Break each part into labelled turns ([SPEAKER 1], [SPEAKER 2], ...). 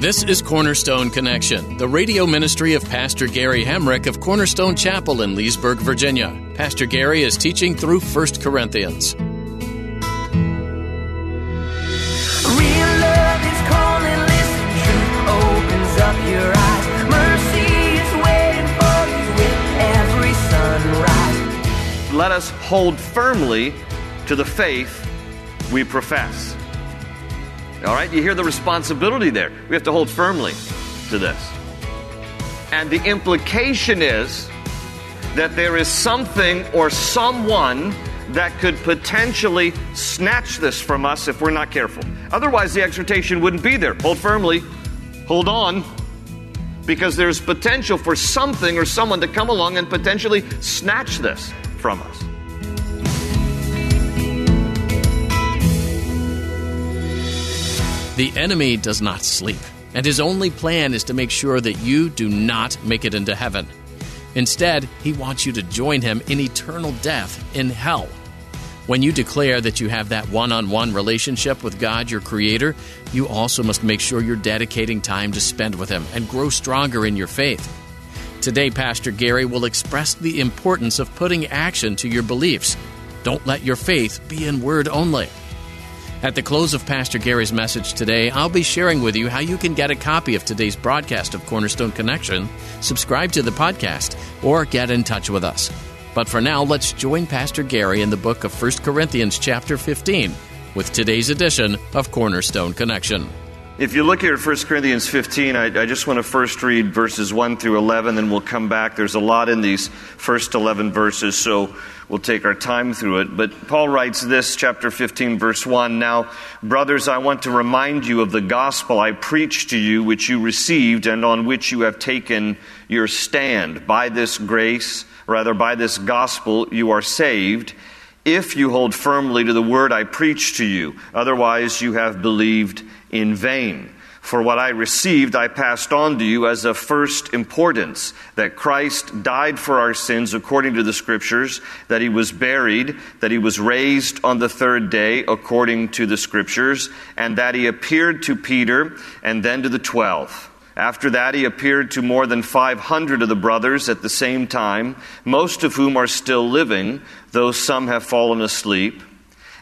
[SPEAKER 1] This is Cornerstone Connection, the radio ministry of Pastor Gary Hamrick of Cornerstone Chapel in Leesburg, Virginia. Pastor Gary is teaching through 1 Corinthians.
[SPEAKER 2] Real love is calling, listen, truth opens up your eyes. Mercy is waiting for you with every sunrise.
[SPEAKER 3] let us hold firmly to the faith we profess. All right, you hear the responsibility there. We have to hold firmly to this. And the implication is that there is something or someone that could potentially snatch this from us if we're not careful. Otherwise, the exhortation wouldn't be there. Hold firmly, hold on, because there's potential for something or someone to come along and potentially snatch this from us.
[SPEAKER 1] The enemy does not sleep, and his only plan is to make sure that you do not make it into heaven. Instead, he wants you to join him in eternal death in hell. When you declare that you have that one on one relationship with God, your Creator, you also must make sure you're dedicating time to spend with Him and grow stronger in your faith. Today, Pastor Gary will express the importance of putting action to your beliefs. Don't let your faith be in word only. At the close of Pastor Gary's message today, I'll be sharing with you how you can get a copy of today's broadcast of Cornerstone Connection, subscribe to the podcast, or get in touch with us. But for now, let's join Pastor Gary in the book of 1 Corinthians, chapter 15, with today's edition of Cornerstone Connection.
[SPEAKER 3] If you look here at 1 Corinthians 15, I, I, just want to first read verses 1 through 11, then we'll come back. There's a lot in these first 11 verses, so we'll take our time through it. But Paul writes this, chapter 15, verse 1 Now, brothers, I want to remind you of the gospel I preached to you, which you received, and on which you have taken your stand. By this grace, rather, by this gospel, you are saved if you hold firmly to the word I preached to you. Otherwise, you have believed in vain. For what I received, I passed on to you as of first importance that Christ died for our sins according to the Scriptures, that he was buried, that he was raised on the third day according to the Scriptures, and that he appeared to Peter and then to the twelve. After that, he appeared to more than 500 of the brothers at the same time, most of whom are still living, though some have fallen asleep.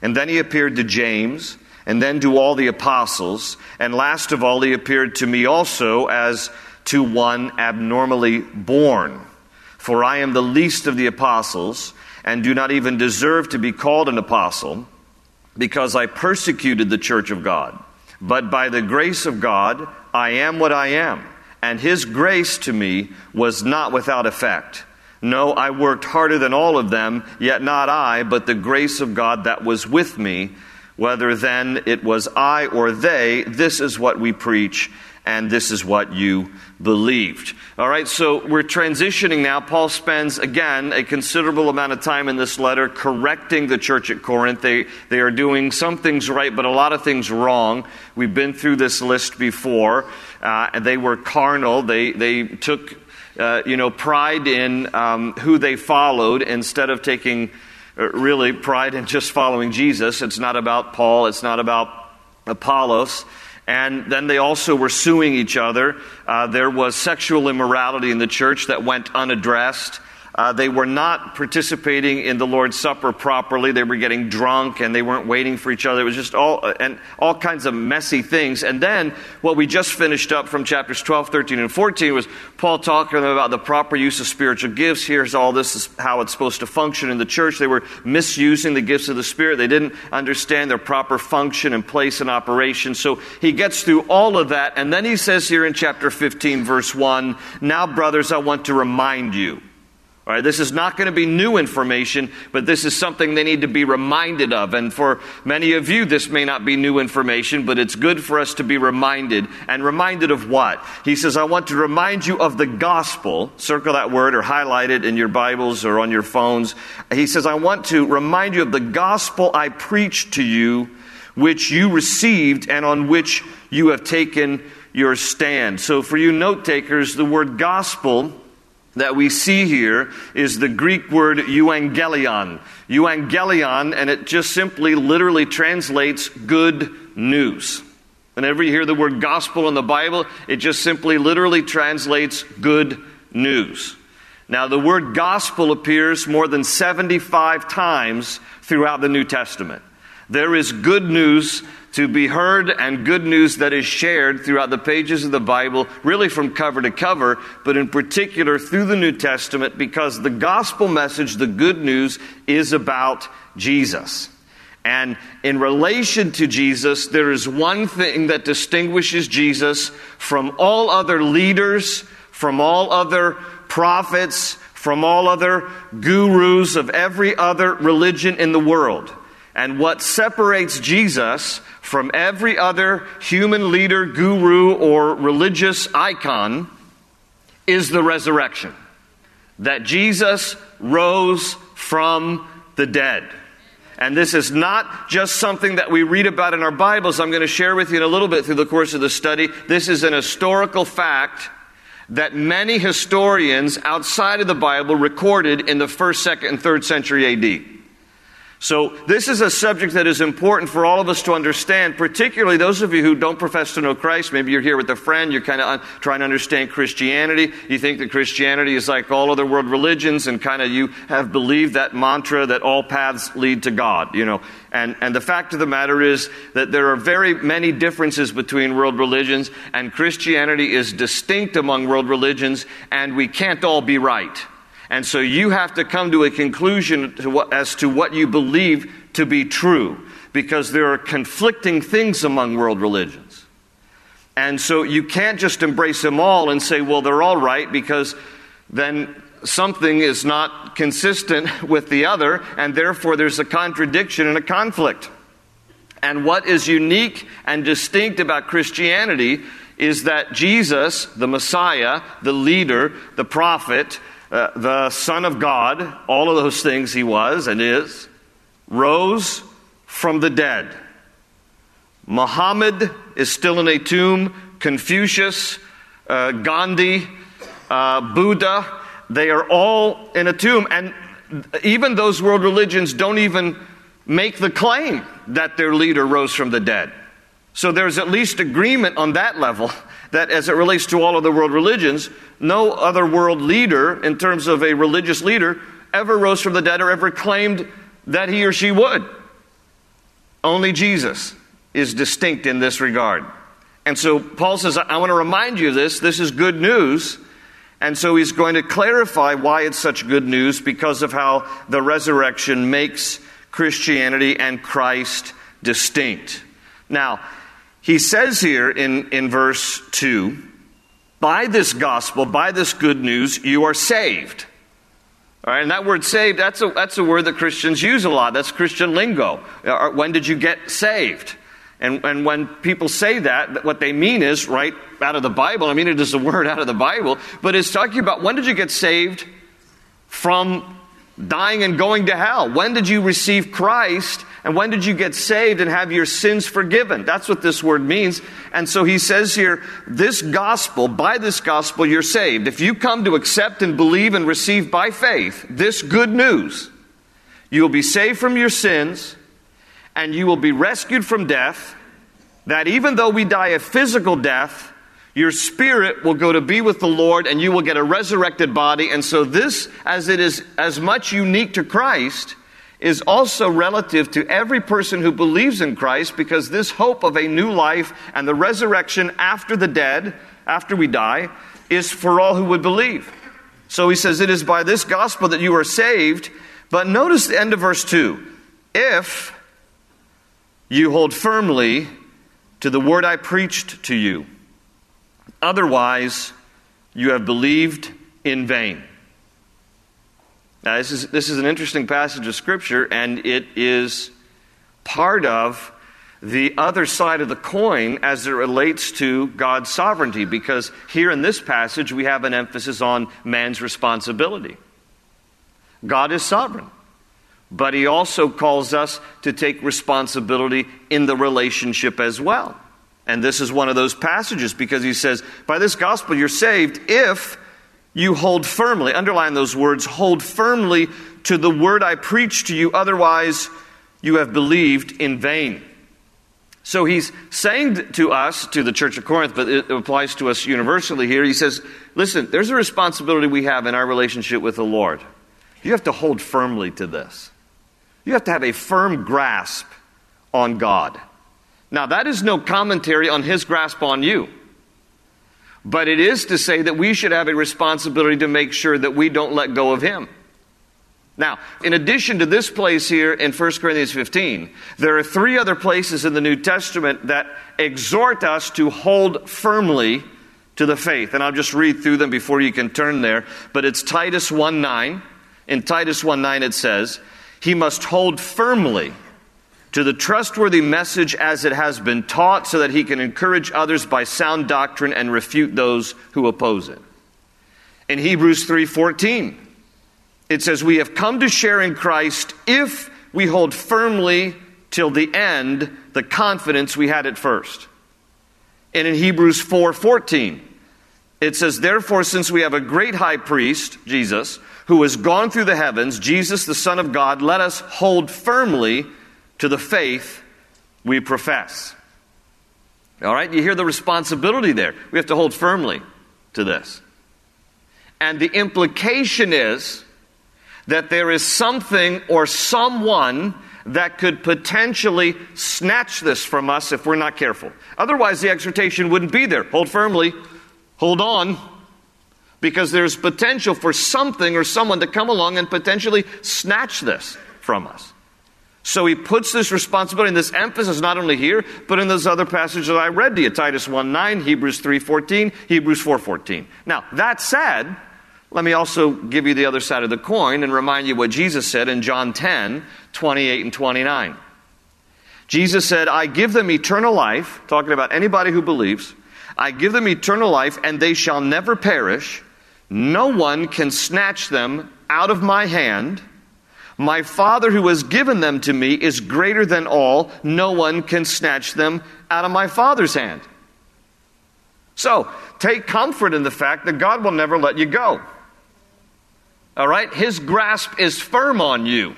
[SPEAKER 3] And then he appeared to James, and then to all the apostles. And last of all, he appeared to me also as to one abnormally born. For I am the least of the apostles, and do not even deserve to be called an apostle, because I persecuted the church of God. But by the grace of God, I am what I am, and his grace to me was not without effect. No, I worked harder than all of them, yet not I, but the grace of God that was with me. Whether then it was I or they, this is what we preach, and this is what you believed. All right, so we're transitioning now. Paul spends, again, a considerable amount of time in this letter correcting the church at Corinth. They, they are doing some things right, but a lot of things wrong. We've been through this list before. Uh, they were carnal, they, they took uh, you know, pride in um, who they followed instead of taking uh, really pride in just following Jesus. It's not about Paul, it's not about Apollos. And then they also were suing each other. Uh, there was sexual immorality in the church that went unaddressed. Uh, they were not participating in the Lord's Supper properly. They were getting drunk and they weren't waiting for each other. It was just all, and all kinds of messy things. And then what we just finished up from chapters 12, 13, and 14 was Paul talking to them about the proper use of spiritual gifts. Here's all this is how it's supposed to function in the church. They were misusing the gifts of the Spirit. They didn't understand their proper function and place and operation. So he gets through all of that. And then he says here in chapter 15, verse 1, Now, brothers, I want to remind you All right, this is not going to be new information, but this is something they need to be reminded of. And for many of you, this may not be new information, but it's good for us to be reminded. And reminded of what? He says, I want to remind you of the gospel. Circle that word or highlight it in your Bibles or on your phones. He says, I want to remind you of the gospel I preached to you, which you received and on which you have taken your stand. So for you note takers, the word gospel that we see here is the Greek word euangelion. Euangelion, and it just simply literally translates good news. Whenever you hear the word gospel in the Bible, it just simply literally translates good news. Now, the word gospel appears more than 75 times throughout the New Testament. There is good news to be heard and good news that is shared throughout the pages of the Bible, really from cover to cover, but in particular through the New Testament, because the gospel message, the good news, is about Jesus. And in relation to Jesus, there is one thing that distinguishes Jesus from all other leaders, from all other prophets, from all other gurus of every other religion in the world. And what separates Jesus from every other human leader, guru, or religious icon is the resurrection. That Jesus rose from the dead. And this is not just something that we read about in our Bibles. I'm going to share with you in a little bit through the course of the study. This is an historical fact that many historians outside of the Bible recorded in the first, second, and third century AD. So, this is a subject that is important for all of us to understand, particularly those of you who don't profess to know Christ. Maybe you're here with a friend, you're kind of un- trying to understand Christianity. You think that Christianity is like all other world religions, and kind of you have believed that mantra that all paths lead to God, you know. And, and the fact of the matter is that there are very many differences between world religions, and Christianity is distinct among world religions, and we can't all be right. And so you have to come to a conclusion to what, as to what you believe to be true, because there are conflicting things among world religions. And so you can't just embrace them all and say, well, they're all right, because then something is not consistent with the other, and therefore there's a contradiction and a conflict. And what is unique and distinct about Christianity is that Jesus, the Messiah, the leader, the prophet, uh, the Son of God, all of those things he was and is, rose from the dead. Muhammad is still in a tomb. Confucius, uh, Gandhi, uh, Buddha, they are all in a tomb. And even those world religions don't even make the claim that their leader rose from the dead. So there's at least agreement on that level that as it relates to all of the world religions, no other world leader, in terms of a religious leader, ever rose from the dead or ever claimed that he or she would. Only Jesus is distinct in this regard. And so Paul says, I want to remind you of this. This is good news. And so he's going to clarify why it's such good news because of how the resurrection makes Christianity and Christ distinct. Now, he says here in, in verse 2 by this gospel, by this good news, you are saved. All right, and that word saved, that's a, that's a word that Christians use a lot. That's Christian lingo. Uh, when did you get saved? And, and when people say that, what they mean is right out of the Bible. I mean, it is a word out of the Bible, but it's talking about when did you get saved from dying and going to hell? When did you receive Christ? And when did you get saved and have your sins forgiven? That's what this word means. And so he says here, this gospel, by this gospel, you're saved. If you come to accept and believe and receive by faith this good news, you will be saved from your sins and you will be rescued from death. That even though we die a physical death, your spirit will go to be with the Lord and you will get a resurrected body. And so, this, as it is as much unique to Christ, is also relative to every person who believes in Christ because this hope of a new life and the resurrection after the dead, after we die, is for all who would believe. So he says, It is by this gospel that you are saved. But notice the end of verse 2 if you hold firmly to the word I preached to you. Otherwise, you have believed in vain. Now, this is, this is an interesting passage of Scripture, and it is part of the other side of the coin as it relates to God's sovereignty, because here in this passage we have an emphasis on man's responsibility. God is sovereign, but He also calls us to take responsibility in the relationship as well. And this is one of those passages because He says, By this gospel you're saved if you hold firmly, underline those words, hold firmly to the word I preach to you, otherwise you have believed in vain. So he's saying to us, to the Church of Corinth, but it applies to us universally here. He says, listen, there's a responsibility we have in our relationship with the Lord. You have to hold firmly to this. You have to have a firm grasp on God. Now, that is no commentary on his grasp on you. But it is to say that we should have a responsibility to make sure that we don't let go of him. Now, in addition to this place here in 1 Corinthians 15, there are three other places in the New Testament that exhort us to hold firmly to the faith. And I'll just read through them before you can turn there. But it's Titus 1 9. In Titus 1 9, it says, He must hold firmly to the trustworthy message as it has been taught, so that he can encourage others by sound doctrine and refute those who oppose it. In Hebrews 3 14, it says, We have come to share in Christ if we hold firmly till the end the confidence we had at first. And in Hebrews 4:14, it says, Therefore, since we have a great high priest, Jesus, who has gone through the heavens, Jesus, the Son of God, let us hold firmly to the faith we profess. All right, you hear the responsibility there. We have to hold firmly to this. And the implication is that there is something or someone that could potentially snatch this from us if we're not careful. Otherwise, the exhortation wouldn't be there. Hold firmly, hold on, because there's potential for something or someone to come along and potentially snatch this from us. So he puts this responsibility and this emphasis not only here, but in those other passages that I read to you Titus 1 9, Hebrews 3 14, Hebrews 4 14. Now, that said, let me also give you the other side of the coin and remind you what Jesus said in John 10 28 and 29. Jesus said, I give them eternal life, talking about anybody who believes. I give them eternal life, and they shall never perish. No one can snatch them out of my hand. My Father who has given them to me is greater than all. No one can snatch them out of my Father's hand. So, take comfort in the fact that God will never let you go. All right? His grasp is firm on you.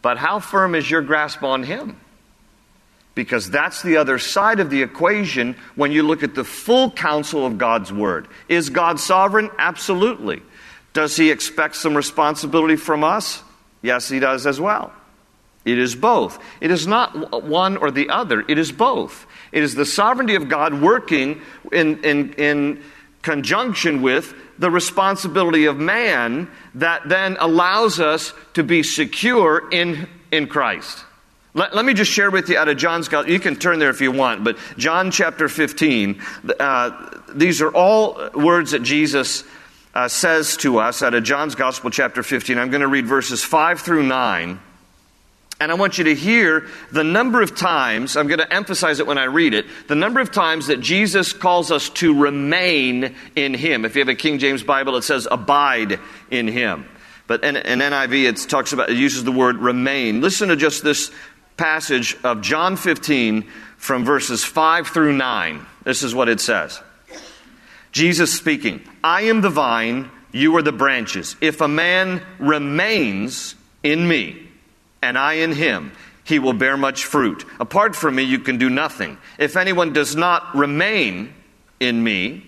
[SPEAKER 3] But how firm is your grasp on Him? Because that's the other side of the equation when you look at the full counsel of God's Word. Is God sovereign? Absolutely. Does He expect some responsibility from us? Yes, He does as well. It is both. It is not one or the other, it is both. It is the sovereignty of God working in, in, in conjunction with the responsibility of man that then allows us to be secure in, in Christ. Let, let me just share with you out of John's Gospel. You can turn there if you want, but John chapter 15, uh, these are all words that Jesus uh, says to us out of John's Gospel, chapter 15. I'm going to read verses 5 through 9. And I want you to hear the number of times, I'm going to emphasize it when I read it, the number of times that Jesus calls us to remain in Him. If you have a King James Bible, it says abide in Him. But in, in NIV, it talks about, it uses the word remain. Listen to just this passage of John 15 from verses 5 through 9. This is what it says Jesus speaking, I am the vine, you are the branches. If a man remains in me, and I in him, he will bear much fruit. Apart from me, you can do nothing. If anyone does not remain in me,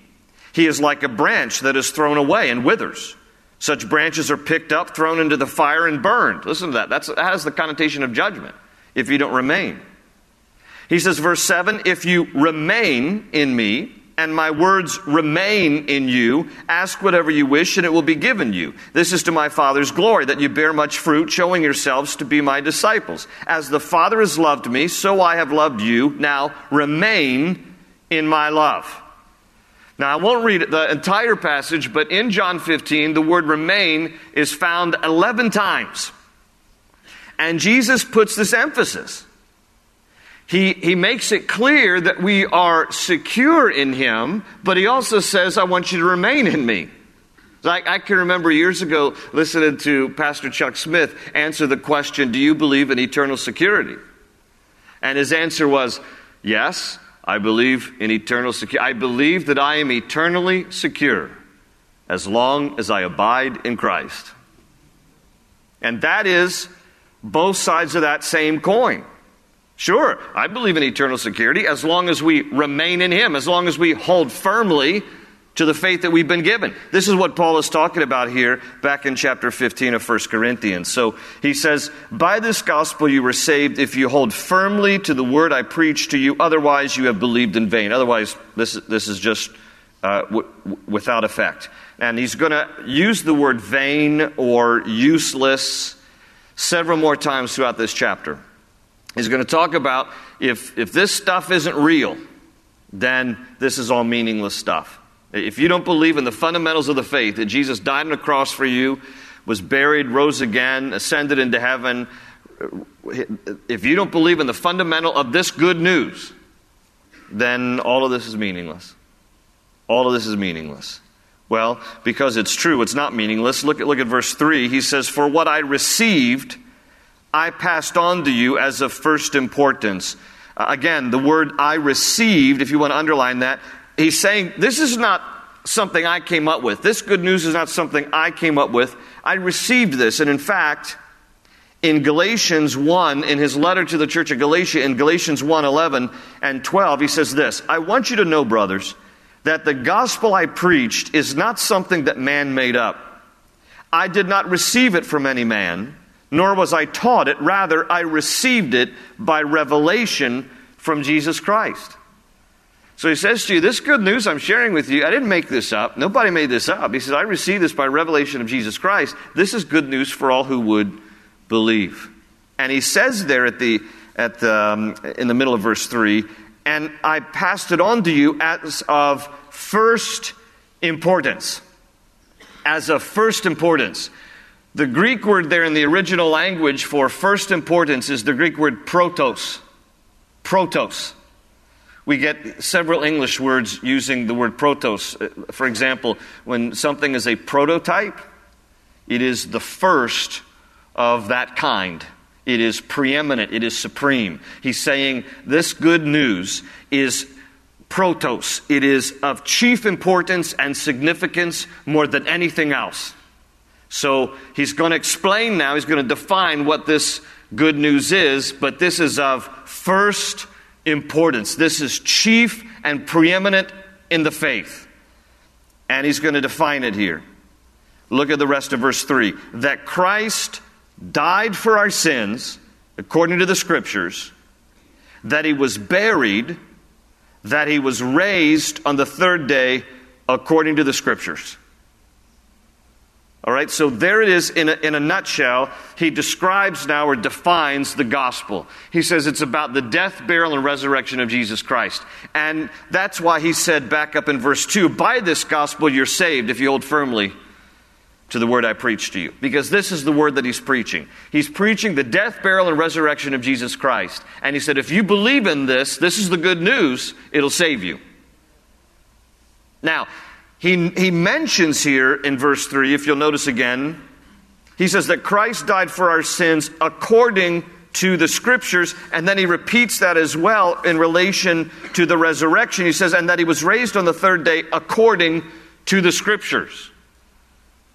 [SPEAKER 3] he is like a branch that is thrown away and withers. Such branches are picked up, thrown into the fire, and burned. Listen to that. That's, that has the connotation of judgment if you don't remain. He says, verse 7 If you remain in me, and my words remain in you, ask whatever you wish, and it will be given you. This is to my Father's glory, that you bear much fruit, showing yourselves to be my disciples. As the Father has loved me, so I have loved you. Now remain in my love. Now, I won't read the entire passage, but in John 15, the word remain is found 11 times. And Jesus puts this emphasis. He, he makes it clear that we are secure in Him, but He also says, I want you to remain in me. Like I can remember years ago listening to Pastor Chuck Smith answer the question, Do you believe in eternal security? And his answer was, Yes, I believe in eternal security. I believe that I am eternally secure as long as I abide in Christ. And that is both sides of that same coin. Sure, I believe in eternal security as long as we remain in Him, as long as we hold firmly to the faith that we've been given. This is what Paul is talking about here back in chapter 15 of 1 Corinthians. So he says, By this gospel you were saved if you hold firmly to the word I preached to you, otherwise you have believed in vain. Otherwise, this, this is just uh, w- without effect. And he's going to use the word vain or useless several more times throughout this chapter. He's going to talk about if, if this stuff isn't real, then this is all meaningless stuff. If you don't believe in the fundamentals of the faith, that Jesus died on the cross for you, was buried, rose again, ascended into heaven, if you don't believe in the fundamental of this good news, then all of this is meaningless. All of this is meaningless. Well, because it's true, it's not meaningless. Look at, look at verse 3. He says, For what I received, I passed on to you as of first importance. Uh, again, the word I received, if you want to underline that, he's saying, This is not something I came up with. This good news is not something I came up with. I received this. And in fact, in Galatians 1, in his letter to the church of Galatia, in Galatians 1 11 and 12, he says this I want you to know, brothers, that the gospel I preached is not something that man made up. I did not receive it from any man, nor was I taught it. Rather, I received it by revelation from Jesus Christ. So he says to you, This good news I'm sharing with you, I didn't make this up. Nobody made this up. He says, I received this by revelation of Jesus Christ. This is good news for all who would believe. And he says there at the, at the, um, in the middle of verse 3, and I passed it on to you as of first importance. As of first importance. The Greek word there in the original language for first importance is the Greek word protos. Protos. We get several English words using the word protos. Uh, for example, when something is a prototype, it is the first of that kind. It is preeminent, it is supreme. He's saying this good news is protos, it is of chief importance and significance more than anything else. So he's going to explain now, he's going to define what this good news is, but this is of first importance. This is chief and preeminent in the faith. And he's going to define it here. Look at the rest of verse 3 that Christ died for our sins, according to the scriptures, that he was buried, that he was raised on the third day, according to the scriptures. All right, so there it is in a, in a nutshell. He describes now or defines the gospel. He says it's about the death, burial, and resurrection of Jesus Christ. And that's why he said back up in verse 2 by this gospel you're saved if you hold firmly to the word I preach to you. Because this is the word that he's preaching. He's preaching the death, burial, and resurrection of Jesus Christ. And he said, if you believe in this, this is the good news, it'll save you. Now, he, he mentions here in verse 3, if you'll notice again, he says that Christ died for our sins according to the scriptures, and then he repeats that as well in relation to the resurrection. He says, and that he was raised on the third day according to the scriptures.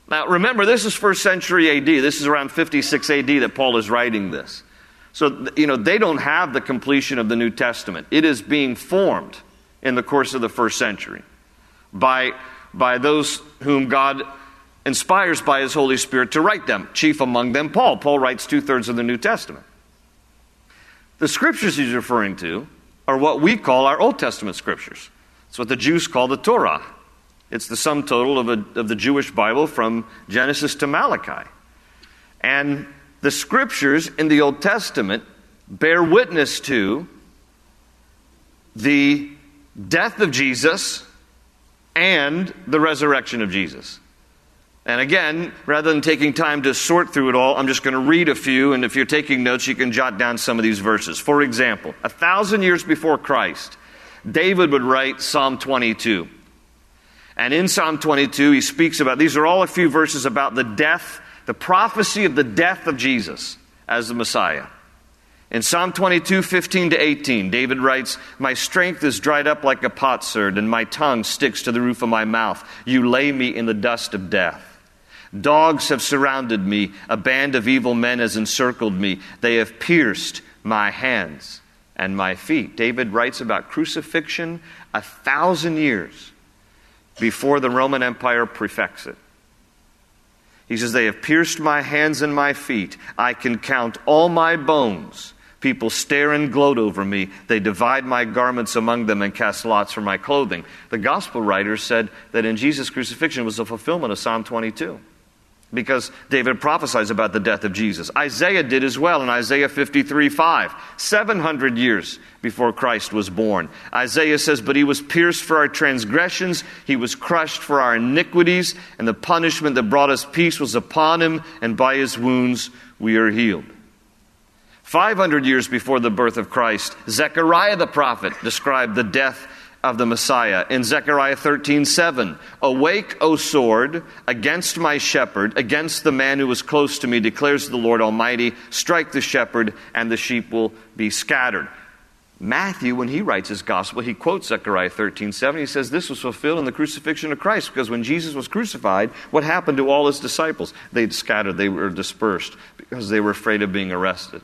[SPEAKER 3] Now, remember, this is first century AD. This is around 56 AD that Paul is writing this. So, you know, they don't have the completion of the New Testament. It is being formed in the course of the first century by by those whom God inspires by his Holy Spirit to write them, chief among them Paul. Paul writes two thirds of the New Testament. The scriptures he's referring to are what we call our Old Testament scriptures. It's what the Jews call the Torah. It's the sum total of, a, of the Jewish Bible from Genesis to Malachi. And the scriptures in the Old Testament bear witness to the death of Jesus and the resurrection of Jesus. And again, rather than taking time to sort through it all, I'm just going to read a few, and if you're taking notes, you can jot down some of these verses. For example, a thousand years before Christ, David would write Psalm 22. And in Psalm 22, he speaks about these are all a few verses about the death, the prophecy of the death of Jesus as the Messiah. In Psalm 22, 15 to 18, David writes, My strength is dried up like a potsherd, and my tongue sticks to the roof of my mouth. You lay me in the dust of death. Dogs have surrounded me. A band of evil men has encircled me. They have pierced my hands and my feet. David writes about crucifixion a thousand years before the Roman Empire prefects it. He says, They have pierced my hands and my feet. I can count all my bones. People stare and gloat over me. They divide my garments among them and cast lots for my clothing. The gospel writers said that in Jesus' crucifixion was a fulfillment of Psalm 22 because David prophesies about the death of Jesus. Isaiah did as well in Isaiah 53 5, 700 years before Christ was born. Isaiah says, But he was pierced for our transgressions, he was crushed for our iniquities, and the punishment that brought us peace was upon him, and by his wounds we are healed. 500 years before the birth of Christ, Zechariah the prophet described the death of the Messiah. In Zechariah 13, 7, Awake, O sword, against my shepherd, against the man who was close to me, declares the Lord Almighty. Strike the shepherd, and the sheep will be scattered. Matthew, when he writes his gospel, he quotes Zechariah 13, 7. He says this was fulfilled in the crucifixion of Christ, because when Jesus was crucified, what happened to all his disciples? They scattered, they were dispersed, because they were afraid of being arrested.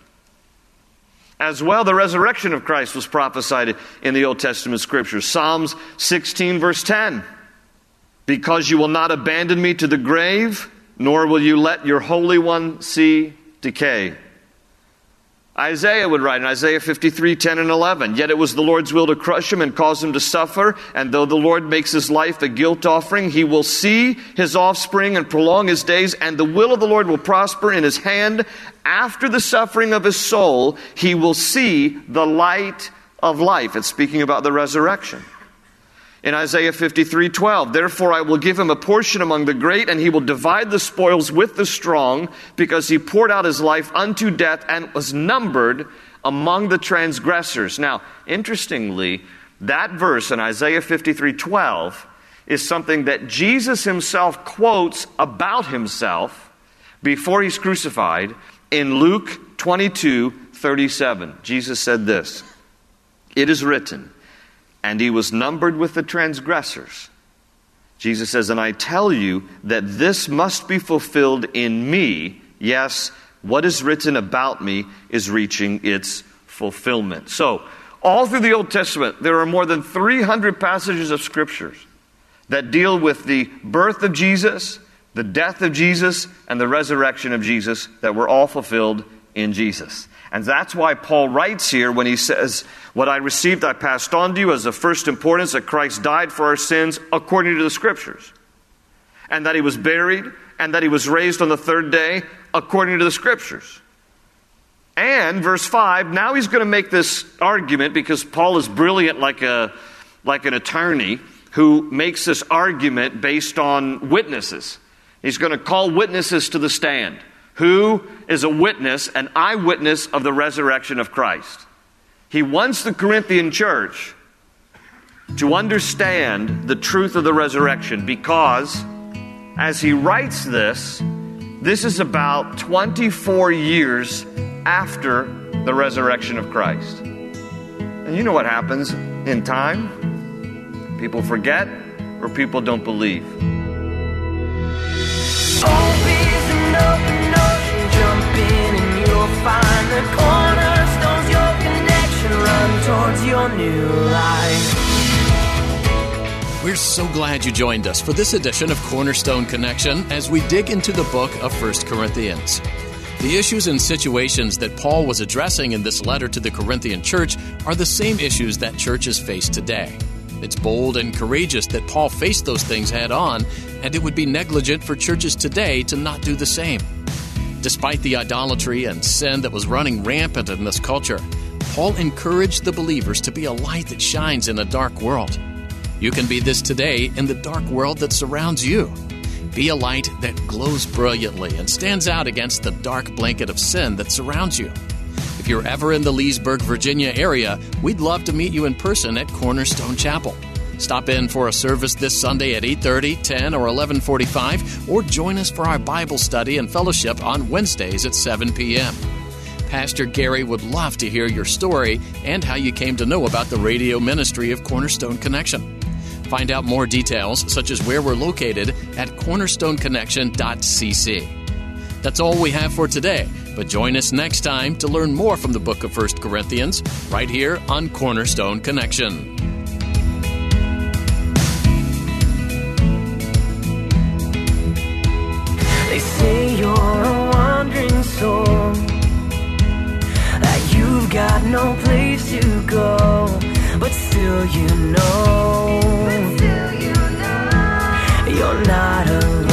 [SPEAKER 3] As well, the resurrection of Christ was prophesied in the Old Testament scriptures. Psalms 16, verse 10. Because you will not abandon me to the grave, nor will you let your Holy One see decay. Isaiah would write in Isaiah 53, 10 and 11, Yet it was the Lord's will to crush him and cause him to suffer, and though the Lord makes his life a guilt offering, he will see his offspring and prolong his days, and the will of the Lord will prosper in his hand. After the suffering of his soul, he will see the light of life. It's speaking about the resurrection in Isaiah 53 12. Therefore, I will give him a portion among the great, and he will divide the spoils with the strong, because he poured out his life unto death and was numbered among the transgressors. Now, interestingly, that verse in Isaiah 53 12 is something that Jesus himself quotes about himself before he's crucified in Luke 22 37. Jesus said this It is written, and he was numbered with the transgressors. Jesus says, And I tell you that this must be fulfilled in me. Yes, what is written about me is reaching its fulfillment. So, all through the Old Testament, there are more than 300 passages of scriptures that deal with the birth of Jesus, the death of Jesus, and the resurrection of Jesus that were all fulfilled in Jesus. And that's why Paul writes here when he says, What I received I passed on to you as of first importance that Christ died for our sins according to the Scriptures, and that he was buried, and that he was raised on the third day according to the Scriptures. And verse 5, now he's going to make this argument because Paul is brilliant like, a, like an attorney who makes this argument based on witnesses. He's going to call witnesses to the stand who is a witness, an eyewitness of the resurrection of Christ. He wants the Corinthian church to understand the truth of the resurrection because, as he writes this, this is about 24 years after the resurrection of Christ. And you know what happens in time? People forget or people don't believe.
[SPEAKER 1] We're so glad you joined us for this edition of Cornerstone Connection as we dig into the book of 1 Corinthians. The issues and situations that Paul was addressing in this letter to the Corinthian church are the same issues that churches face today. It's bold and courageous that Paul faced those things head on, and it would be negligent for churches today to not do the same. Despite the idolatry and sin that was running rampant in this culture, Paul encouraged the believers to be a light that shines in a dark world. You can be this today in the dark world that surrounds you. Be a light that glows brilliantly and stands out against the dark blanket of sin that surrounds you. If you're ever in the Leesburg, Virginia area, we'd love to meet you in person at Cornerstone Chapel. Stop in for a service this Sunday at 8:30, 10, or 11:45 or join us for our Bible study and fellowship on Wednesdays at 7 p.m. Pastor Gary would love to hear your story and how you came to know about the radio ministry of Cornerstone Connection. Find out more details, such as where we're located, at cornerstoneconnection.cc. That's all we have for today, but join us next time to learn more from the book of 1 Corinthians right here on Cornerstone Connection.
[SPEAKER 2] They say you're a wandering soul. That you've got no place to go. But still you know. You're not alone.